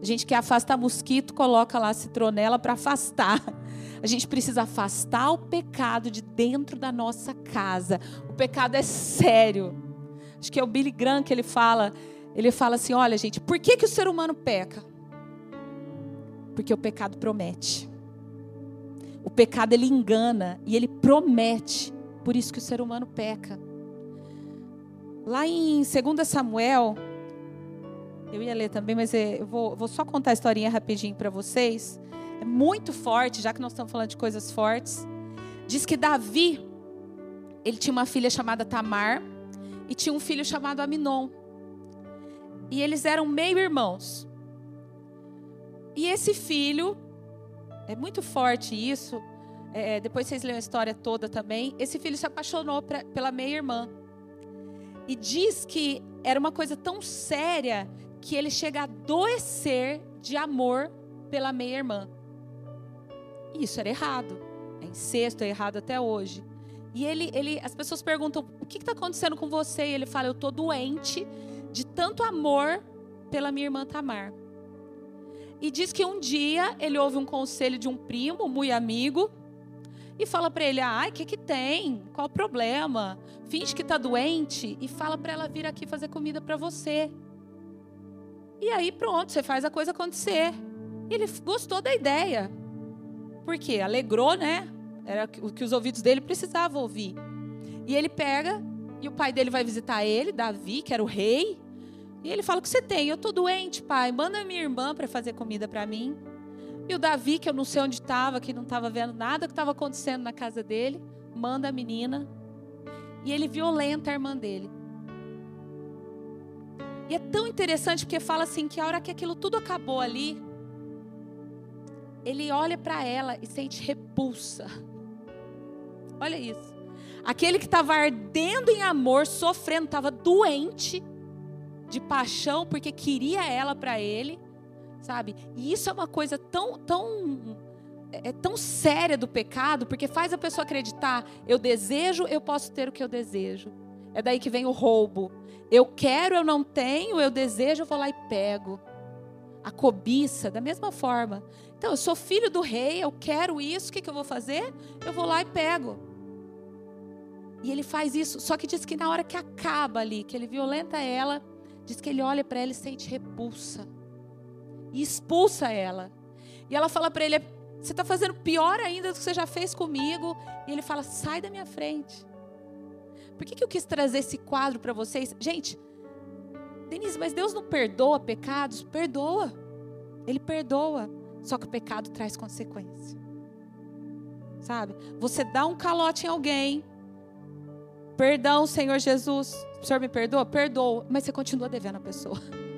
A gente quer afastar mosquito, coloca lá citronela para afastar. [laughs] A gente precisa afastar o pecado de dentro da nossa casa. O pecado é sério. Acho que é o Billy Graham que ele fala. Ele fala assim: olha, gente, por que, que o ser humano peca? Porque o pecado promete. O pecado ele engana e ele promete. Por isso que o ser humano peca. Lá em 2 Samuel, eu ia ler também, mas é, eu vou, vou só contar a historinha rapidinho para vocês. É muito forte, já que nós estamos falando de coisas fortes. Diz que Davi, ele tinha uma filha chamada Tamar e tinha um filho chamado Aminon. E eles eram meio irmãos. E esse filho, é muito forte isso. É, depois vocês leem a história toda também. Esse filho se apaixonou pra, pela meia-irmã. E diz que era uma coisa tão séria que ele chega a adoecer de amor pela meia-irmã. Isso era errado. É incesto, é errado até hoje. E ele, ele, as pessoas perguntam: o que está acontecendo com você? E ele fala: eu estou doente de tanto amor pela minha irmã Tamar. E diz que um dia ele ouve um conselho de um primo, muito amigo, e fala para ele: "Ai, o que que tem? Qual o problema? Finge que está doente e fala para ela vir aqui fazer comida para você". E aí pronto, você faz a coisa acontecer. E ele gostou da ideia. Porque alegrou, né? Era o que os ouvidos dele precisavam ouvir. E ele pega e o pai dele vai visitar ele, Davi, que era o rei. E ele fala: "O que você tem? Eu tô doente, pai. Manda minha irmã para fazer comida para mim". E o Davi, que eu não sei onde estava, que não estava vendo nada que estava acontecendo na casa dele, manda a menina. E ele violenta a irmã dele. E é tão interessante porque fala assim que a hora que aquilo tudo acabou ali, ele olha para ela e sente repulsa. Olha isso. Aquele que estava ardendo em amor, sofrendo, estava doente, de paixão porque queria ela para ele, sabe? E isso é uma coisa tão, tão é, é tão séria do pecado, porque faz a pessoa acreditar, eu desejo, eu posso ter o que eu desejo. É daí que vem o roubo. Eu quero, eu não tenho, eu desejo, eu vou lá e pego. A cobiça, da mesma forma. Então, eu sou filho do rei, eu quero isso, o que, que eu vou fazer? Eu vou lá e pego. E ele faz isso, só que diz que na hora que acaba ali, que ele violenta ela, diz que ele olha para ela e sente repulsa. E expulsa ela. E ela fala para ele: você está fazendo pior ainda do que você já fez comigo. E ele fala: sai da minha frente. Por que, que eu quis trazer esse quadro para vocês? Gente, Denise, mas Deus não perdoa pecados? Perdoa. Ele perdoa. Só que o pecado traz consequência. Sabe? Você dá um calote em alguém. Perdão, Senhor Jesus. O Senhor me perdoa? Perdoa. Mas você continua devendo a pessoa. [laughs]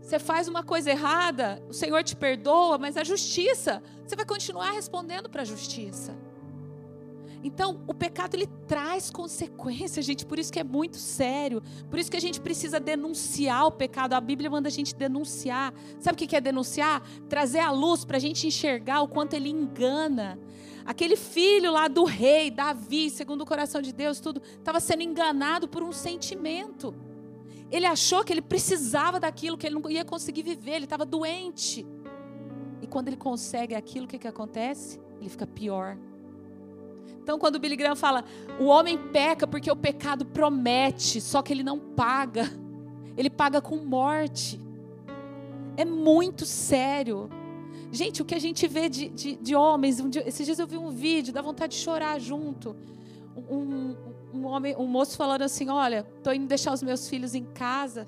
Você faz uma coisa errada, o Senhor te perdoa, mas a justiça, você vai continuar respondendo para a justiça. Então, o pecado ele traz consequências, gente, por isso que é muito sério. Por isso que a gente precisa denunciar o pecado. A Bíblia manda a gente denunciar. Sabe o que é denunciar? Trazer a luz para a gente enxergar o quanto ele engana. Aquele filho lá do rei, Davi, segundo o coração de Deus, tudo, estava sendo enganado por um sentimento. Ele achou que ele precisava daquilo, que ele não ia conseguir viver, ele estava doente. E quando ele consegue aquilo, o que, que acontece? Ele fica pior. Então, quando o Billy Graham fala, o homem peca porque o pecado promete, só que ele não paga. [laughs] Ele paga com morte. É muito sério. Gente, o que a gente vê de, de, de homens, um dia, esses dias eu vi um vídeo, dá vontade de chorar junto. Um, um homem, um moço falando assim: Olha, estou indo deixar os meus filhos em casa.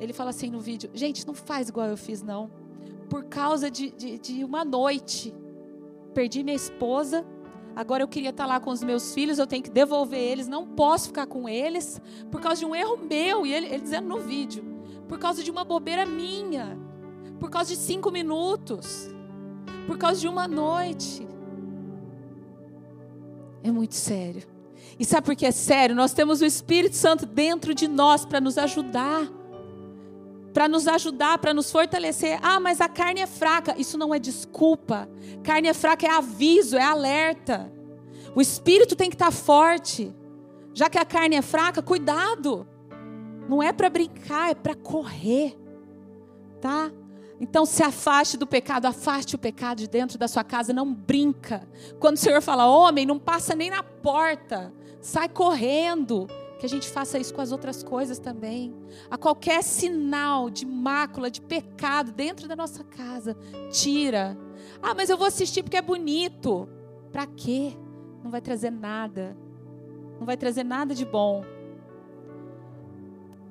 Ele fala assim no vídeo: Gente, não faz igual eu fiz, não. Por causa de, de, de uma noite, perdi minha esposa. Agora eu queria estar lá com os meus filhos, eu tenho que devolver eles, não posso ficar com eles, por causa de um erro meu. E ele, ele dizendo no vídeo: Por causa de uma bobeira minha, por causa de cinco minutos, por causa de uma noite. É muito sério. E sabe por que é sério? Nós temos o Espírito Santo dentro de nós para nos ajudar. Para nos ajudar, para nos fortalecer. Ah, mas a carne é fraca. Isso não é desculpa. Carne é fraca é aviso, é alerta. O espírito tem que estar forte. Já que a carne é fraca, cuidado. Não é para brincar, é para correr. Tá? Então se afaste do pecado, afaste o pecado de dentro da sua casa, não brinca. Quando o Senhor fala, homem, não passa nem na porta, sai correndo. Que a gente faça isso com as outras coisas também. A qualquer sinal de mácula, de pecado dentro da nossa casa, tira. Ah, mas eu vou assistir porque é bonito. Para quê? Não vai trazer nada. Não vai trazer nada de bom.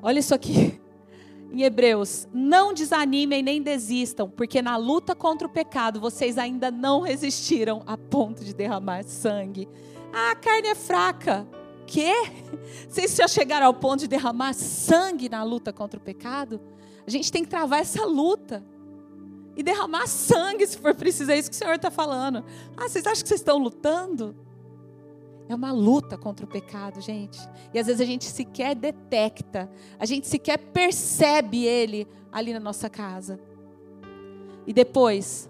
Olha isso aqui [laughs] em Hebreus: Não desanimem nem desistam, porque na luta contra o pecado vocês ainda não resistiram a ponto de derramar sangue. Ah, a carne é fraca. Quê? Vocês já chegaram ao ponto de derramar sangue na luta contra o pecado? A gente tem que travar essa luta. E derramar sangue, se for preciso. É isso que o Senhor está falando. Ah, vocês acham que vocês estão lutando? É uma luta contra o pecado, gente. E às vezes a gente sequer detecta, a gente sequer percebe ele ali na nossa casa. E depois,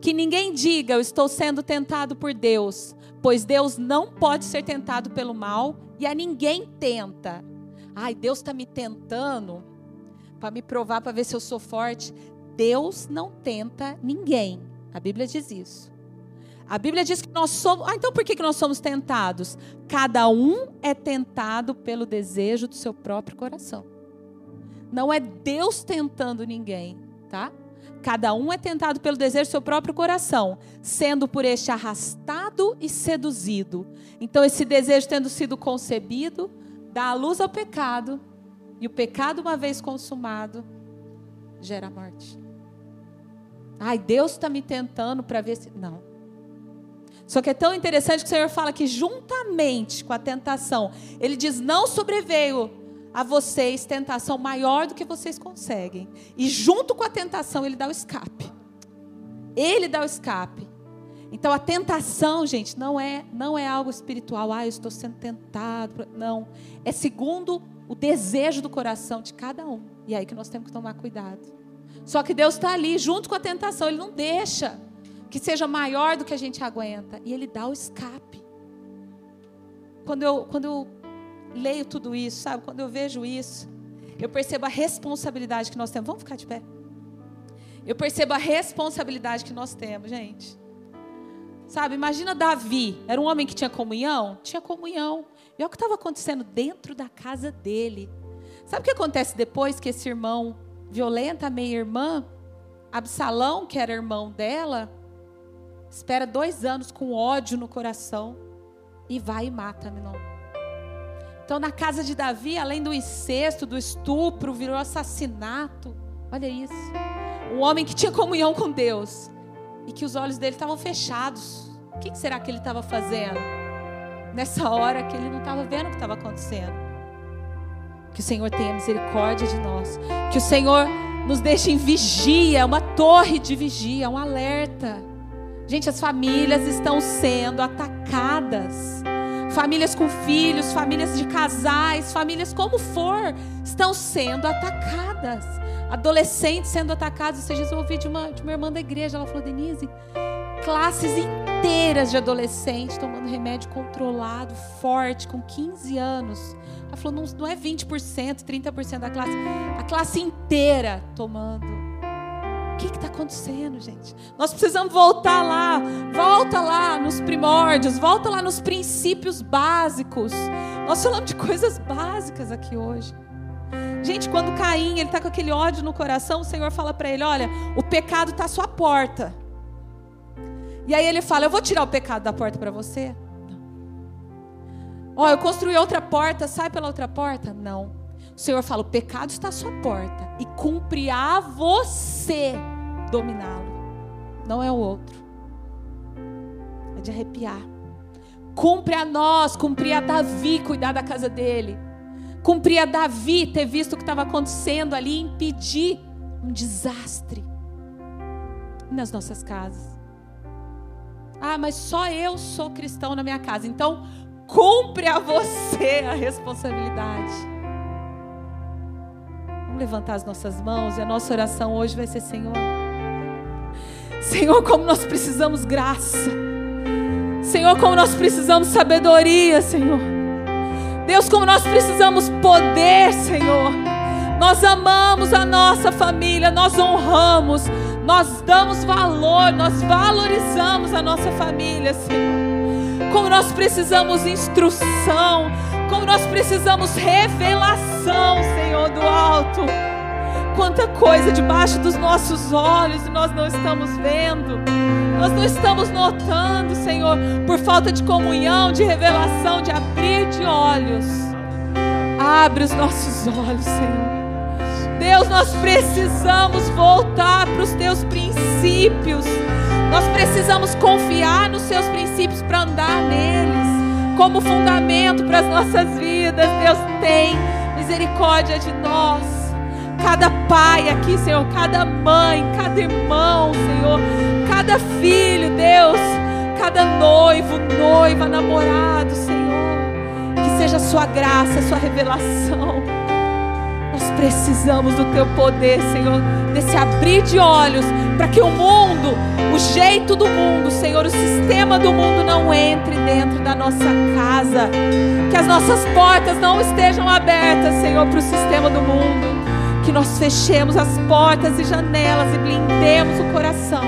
que ninguém diga eu estou sendo tentado por Deus, pois Deus não pode ser tentado pelo mal e a ninguém tenta. Ai, Deus está me tentando para me provar, para ver se eu sou forte. Deus não tenta ninguém. A Bíblia diz isso. A Bíblia diz que nós somos. Ah, então por que, que nós somos tentados? Cada um é tentado pelo desejo do seu próprio coração. Não é Deus tentando ninguém, tá? Cada um é tentado pelo desejo do seu próprio coração, sendo por este arrastado e seduzido. Então, esse desejo tendo sido concebido, dá a luz ao pecado, e o pecado, uma vez consumado, gera morte. Ai, Deus está me tentando para ver se. Não. Só que é tão interessante que o Senhor fala que, juntamente com a tentação, Ele diz: não sobreveio a vocês tentação maior do que vocês conseguem. E junto com a tentação, Ele dá o escape. Ele dá o escape. Então a tentação, gente, não é não é algo espiritual. Ah, eu estou sendo tentado. Não, é segundo o desejo do coração de cada um. E é aí que nós temos que tomar cuidado. Só que Deus está ali junto com a tentação. Ele não deixa que seja maior do que a gente aguenta. E Ele dá o escape. Quando eu, quando eu leio tudo isso, sabe? Quando eu vejo isso, eu percebo a responsabilidade que nós temos. Vamos ficar de pé. Eu percebo a responsabilidade que nós temos, gente. Sabe, imagina Davi, era um homem que tinha comunhão? Tinha comunhão. E olha o que estava acontecendo dentro da casa dele. Sabe o que acontece depois que esse irmão violenta a meia-irmã? Absalão, que era irmão dela, espera dois anos com ódio no coração e vai e mata Aminon. Então, na casa de Davi, além do incesto, do estupro, virou assassinato. Olha isso. Um homem que tinha comunhão com Deus e que os olhos dele estavam fechados. O que será que ele estava fazendo? Nessa hora que ele não estava vendo o que estava acontecendo. Que o Senhor tenha misericórdia de nós. Que o Senhor nos deixe em vigia, uma torre de vigia, um alerta. Gente, as famílias estão sendo atacadas. Famílias com filhos, famílias de casais, famílias como for, estão sendo atacadas adolescentes sendo atacados. Esses dias ouvi de uma, de uma irmã da igreja, ela falou, Denise, classes inteiras de adolescentes tomando remédio controlado, forte, com 15 anos. Ela falou, não, não é 20%, 30% da classe, a classe inteira tomando. Que está acontecendo, gente? Nós precisamos voltar lá, volta lá nos primórdios, volta lá nos princípios básicos. Nós falamos de coisas básicas aqui hoje. Gente, quando Caim, ele está com aquele ódio no coração, o Senhor fala para ele: Olha, o pecado está à sua porta. E aí ele fala: Eu vou tirar o pecado da porta para você? Ó, oh, eu construí outra porta, sai pela outra porta? Não. O Senhor fala: O pecado está à sua porta e cumpre a você dominá-lo, não é o outro. É de arrepiar. Cumpre a nós, cumpre a Davi cuidar da casa dele. Cumpria Davi ter visto o que estava acontecendo ali impedir um desastre nas nossas casas. Ah, mas só eu sou cristão na minha casa. Então, cumpre a você a responsabilidade. Vamos levantar as nossas mãos e a nossa oração hoje vai ser: Senhor, Senhor, como nós precisamos graça. Senhor, como nós precisamos sabedoria, Senhor. Deus, como nós precisamos poder, Senhor. Nós amamos a nossa família, nós honramos, nós damos valor, nós valorizamos a nossa família, Senhor. Como nós precisamos instrução, como nós precisamos revelação, Senhor, do alto. Quanta coisa debaixo dos nossos olhos e nós não estamos vendo. Nós não estamos notando, Senhor, por falta de comunhão, de revelação, de abrir de olhos. Abre os nossos olhos, Senhor. Deus, nós precisamos voltar para os teus princípios. Nós precisamos confiar nos seus princípios para andar neles como fundamento para as nossas vidas. Deus tem misericórdia de nós cada pai aqui, Senhor, cada mãe, cada irmão, Senhor, cada filho, Deus, cada noivo, noiva, namorado, Senhor, que seja a Sua graça, a Sua revelação. Nós precisamos do Teu poder, Senhor, desse abrir de olhos, para que o mundo, o jeito do mundo, Senhor, o sistema do mundo não entre dentro da nossa casa, que as nossas portas não estejam abertas, Senhor, para o sistema do mundo que nós fechemos as portas e janelas e blindemos o coração,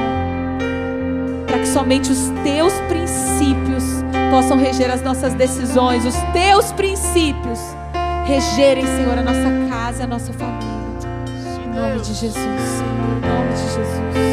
para que somente os teus princípios possam reger as nossas decisões, os teus princípios regerem, Senhor, a nossa casa, a nossa família. Em nome de Jesus, Senhor.